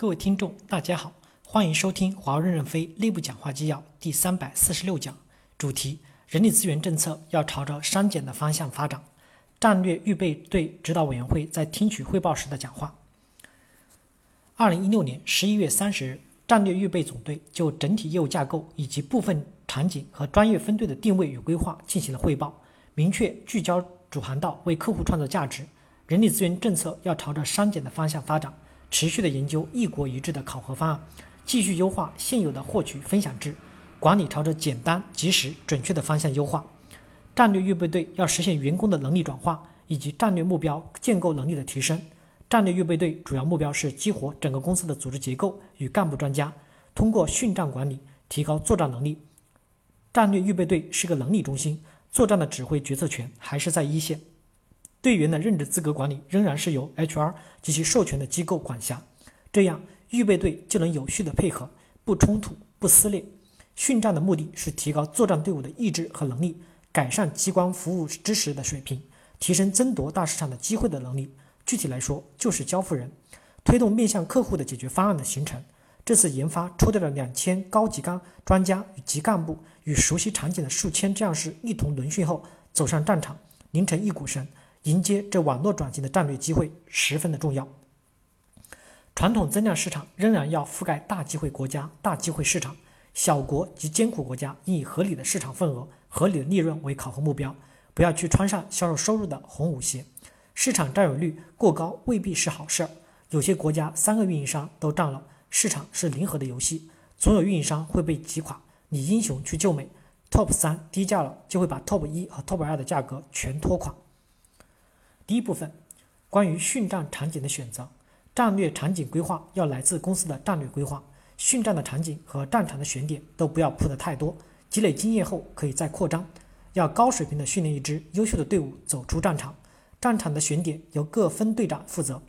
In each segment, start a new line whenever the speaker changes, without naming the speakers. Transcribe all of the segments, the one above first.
各位听众，大家好，欢迎收听华为任正非内部讲话纪要第三百四十六讲，主题：人力资源政策要朝着删减的方向发展。战略预备队指导委员会在听取汇报时的讲话。二零一六年十一月三十日，战略预备总队就整体业务架构以及部分场景和专业分队的定位与规划进行了汇报，明确聚焦主航道，为客户创造价值。人力资源政策要朝着删减的方向发展。持续的研究一国一制的考核方案，继续优化现有的获取分享制管理，朝着简单、及时、准确的方向优化。战略预备队要实现员工的能力转化以及战略目标建构能力的提升。战略预备队主要目标是激活整个公司的组织结构与干部专家，通过训战管理提高作战能力。战略预备队是个能力中心，作战的指挥决策权还是在一线。队员的任职资格管理仍然是由 HR 及其授权的机构管辖，这样预备队就能有序的配合，不冲突、不撕裂。训战的目的是提高作战队伍的意志和能力，改善机关服务知识的水平，提升争夺大市场的机会的能力。具体来说，就是交付人，推动面向客户的解决方案的形成。这次研发抽调了两千高级干专家与级干部，与熟悉场景的数千战士一同轮训后，走上战场，拧成一股绳。迎接这网络转型的战略机会十分的重要。传统增量市场仍然要覆盖大机会国家、大机会市场，小国及艰苦国家应以合理的市场份额、合理的利润为考核目标，不要去穿上销售收入的红舞鞋。市场占有率过高未必是好事儿，有些国家三个运营商都占了，市场是零和的游戏，总有运营商会被挤垮。你英雄去救美，Top 三低价了，就会把 Top 一和 Top 二的价格全拖垮。第一部分，关于训战场景的选择，战略场景规划要来自公司的战略规划。训战的场景和战场的选点都不要铺得太多，积累经验后可以再扩张。要高水平的训练一支优秀的队伍走出战场。战场的选点由各分队长负责。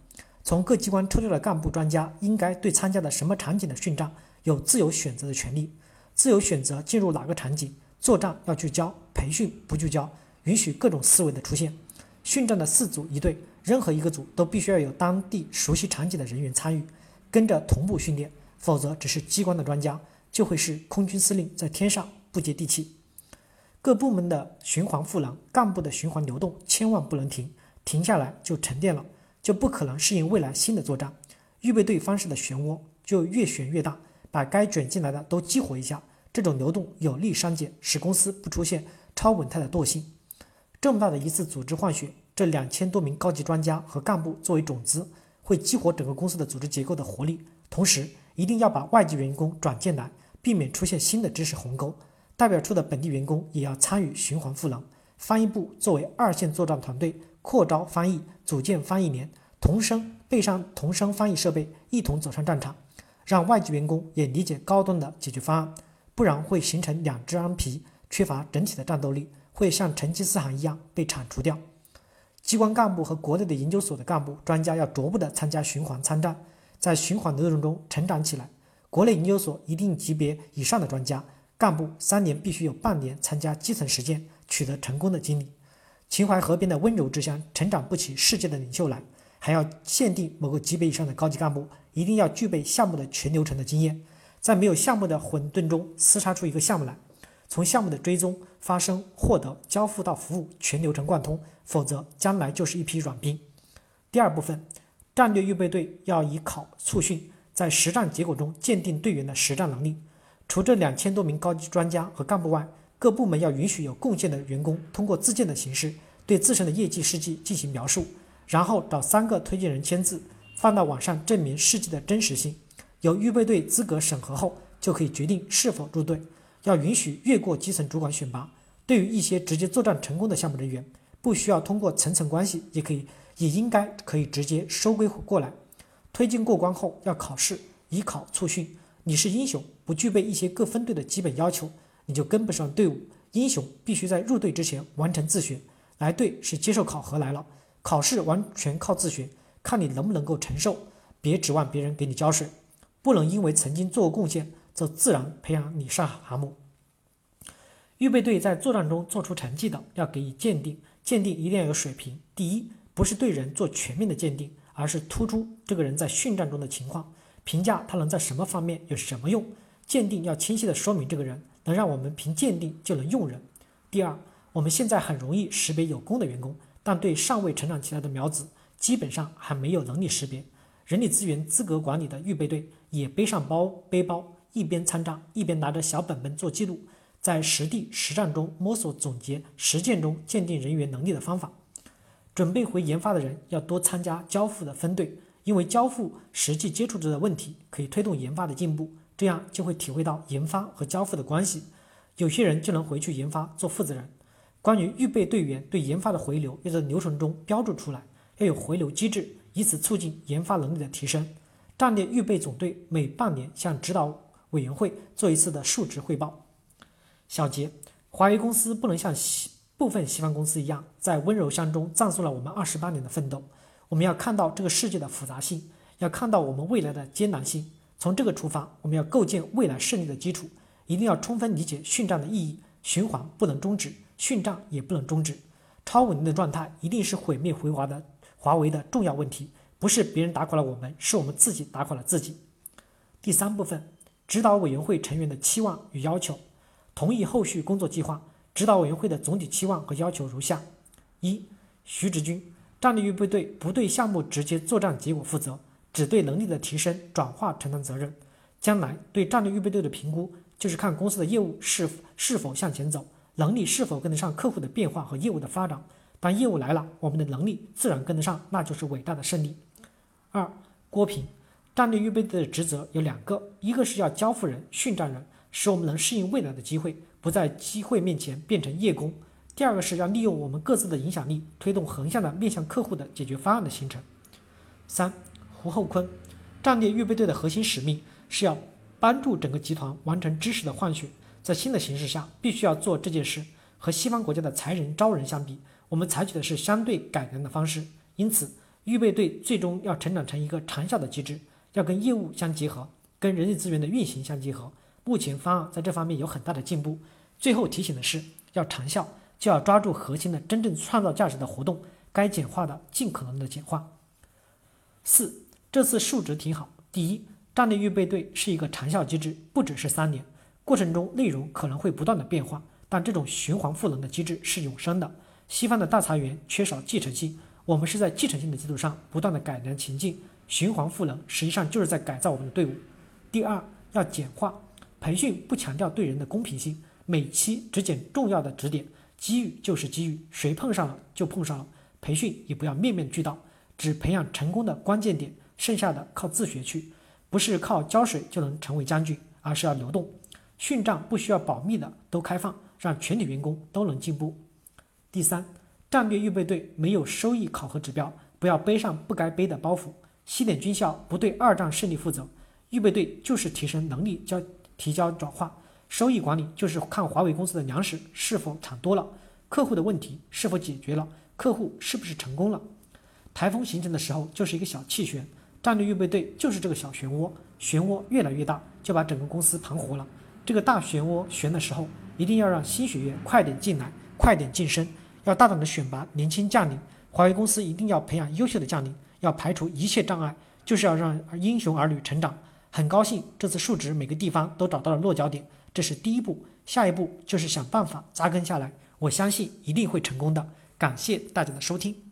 从各机关抽调的干部专家应该对参加的什么场景的训战有自由选择的权利，自由选择进入哪个场景作战要聚焦，培训不聚焦，允许各种思维的出现。训战的四组一队，任何一个组都必须要有当地熟悉场景的人员参与，跟着同步训练，否则只是机关的专家，就会是空军司令在天上不接地气。各部门的循环赋能，干部的循环流动千万不能停，停下来就沉淀了，就不可能适应未来新的作战。预备队方式的漩涡就越旋越大，把该卷进来的都激活一下，这种流动有利删减，使公司不出现超稳态的惰性。这么大的一次组织换血，这两千多名高级专家和干部作为种子，会激活整个公司的组织结构的活力。同时，一定要把外籍员工转进来，避免出现新的知识鸿沟。代表处的本地员工也要参与循环赋能。翻译部作为二线作战团队，扩招翻译，组建翻译连，同声备上同声翻译设备，一同走上战场，让外籍员工也理解高端的解决方案，不然会形成两只羊皮，缺乏整体的战斗力。会像成吉思汗一样被铲除掉。机关干部和国内的研究所的干部专家要逐步的参加循环参战，在循环的过程中成长起来。国内研究所一定级别以上的专家干部三年必须有半年参加基层实践，取得成功的经历。秦淮河边的温柔之乡成长不起世界的领袖来，还要限定某个级别以上的高级干部一定要具备项目的全流程的经验，在没有项目的混沌中厮杀出一个项目来。从项目的追踪、发生、获得、交付到服务全流程贯通，否则将来就是一批软兵。第二部分，战略预备队要以考促训，在实战结果中鉴定队员的实战能力。除这两千多名高级专家和干部外，各部门要允许有贡献的员工通过自荐的形式对自身的业绩事迹进行描述，然后找三个推荐人签字，放到网上证明事迹的真实性。有预备队资格审核后，就可以决定是否入队。要允许越过基层主管选拔，对于一些直接作战成功的项目人员，不需要通过层层关系，也可以，也应该可以直接收归过来。推进过关后要考试，以考促训。你是英雄，不具备一些各分队的基本要求，你就跟不上队伍。英雄必须在入队之前完成自学，来队是接受考核来了，考试完全靠自学，看你能不能够承受。别指望别人给你浇水，不能因为曾经做过贡献。则自然培养你上航母。预备队在作战中做出成绩的，要给予鉴定，鉴定一定要有水平。第一，不是对人做全面的鉴定，而是突出这个人在训战中的情况，评价他能在什么方面有什么用。鉴定要清晰地说明这个人，能让我们凭鉴定就能用人。第二，我们现在很容易识别有功的员工，但对尚未成长起来的苗子，基本上还没有能力识别。人力资源资格管理的预备队也背上包背包，一边参战，一边拿着小本本做记录，在实地实战中摸索总结实践中鉴定人员能力的方法。准备回研发的人要多参加交付的分队，因为交付实际接触着的问题可以推动研发的进步。这样就会体会到研发和交付的关系，有些人就能回去研发做负责人。关于预备队员对研发的回流，要在流程中标注出来，要有回流机制，以此促进研发能力的提升。战略预备总队每半年向指导委员会做一次的述职汇报。小结：华为公司不能像西部分西方公司一样，在温柔乡中葬送了我们二十八年的奋斗。我们要看到这个世界的复杂性，要看到我们未来的艰难性。从这个出发，我们要构建未来胜利的基础，一定要充分理解训战的意义。循环不能终止，训战也不能终止。超稳定的状态一定是毁灭回华的华为的重要问题，不是别人打垮了我们，是我们自己打垮了自己。第三部分，指导委员会成员的期望与要求，同意后续工作计划。指导委员会的总体期望和要求如下：一，徐直军，战略预备队不对项目直接作战结果负责。只对能力的提升转化承担责任，将来对战略预备队的评估，就是看公司的业务是是否向前走，能力是否跟得上客户的变化和业务的发展。当业务来了，我们的能力自然跟得上，那就是伟大的胜利。二，郭平，战略预备队的职责有两个，一个是要交付人、训战人，使我们能适应未来的机会，不在机会面前变成叶公；第二个是要利用我们各自的影响力，推动横向的面向客户的解决方案的形成。三。胡厚坤，战略预备队的核心使命是要帮助整个集团完成知识的换血。在新的形势下，必须要做这件事。和西方国家的裁人招人相比，我们采取的是相对改良的方式。因此，预备队最终要成长成一个长效的机制，要跟业务相结合，跟人力资源的运行相结合。目前方案在这方面有很大的进步。最后提醒的是，要长效，就要抓住核心的真正创造价值的活动，该简化的尽可能的简化。四。这次述职挺好。第一，战略预备队是一个长效机制，不只是三年，过程中内容可能会不断的变化，但这种循环赋能的机制是永生的。西方的大裁员缺少继承性，我们是在继承性的基础上不断的改良情境，循环赋能实际上就是在改造我们的队伍。第二，要简化培训，不强调对人的公平性，每期只捡重要的指点，机遇就是机遇，谁碰上了就碰上了。培训也不要面面俱到，只培养成功的关键点。剩下的靠自学去，不是靠浇水就能成为将军，而是要流动。训战不需要保密的，都开放，让全体员工都能进步。第三，战略预备队没有收益考核指标，不要背上不该背的包袱。西点军校不对二战胜利负责，预备队就是提升能力交提交转化，收益管理就是看华为公司的粮食是否产多了，客户的问题是否解决了，客户是不是成功了。台风形成的时候就是一个小气旋。战略预备队就是这个小漩涡，漩涡越来越大，就把整个公司盘活了。这个大漩涡旋的时候，一定要让新血液快点进来，快点晋升，要大胆的选拔年轻将领。华为公司一定要培养优秀的将领，要排除一切障碍，就是要让英雄儿女成长。很高兴这次述职每个地方都找到了落脚点，这是第一步，下一步就是想办法扎根下来。我相信一定会成功的。感谢大家的收听。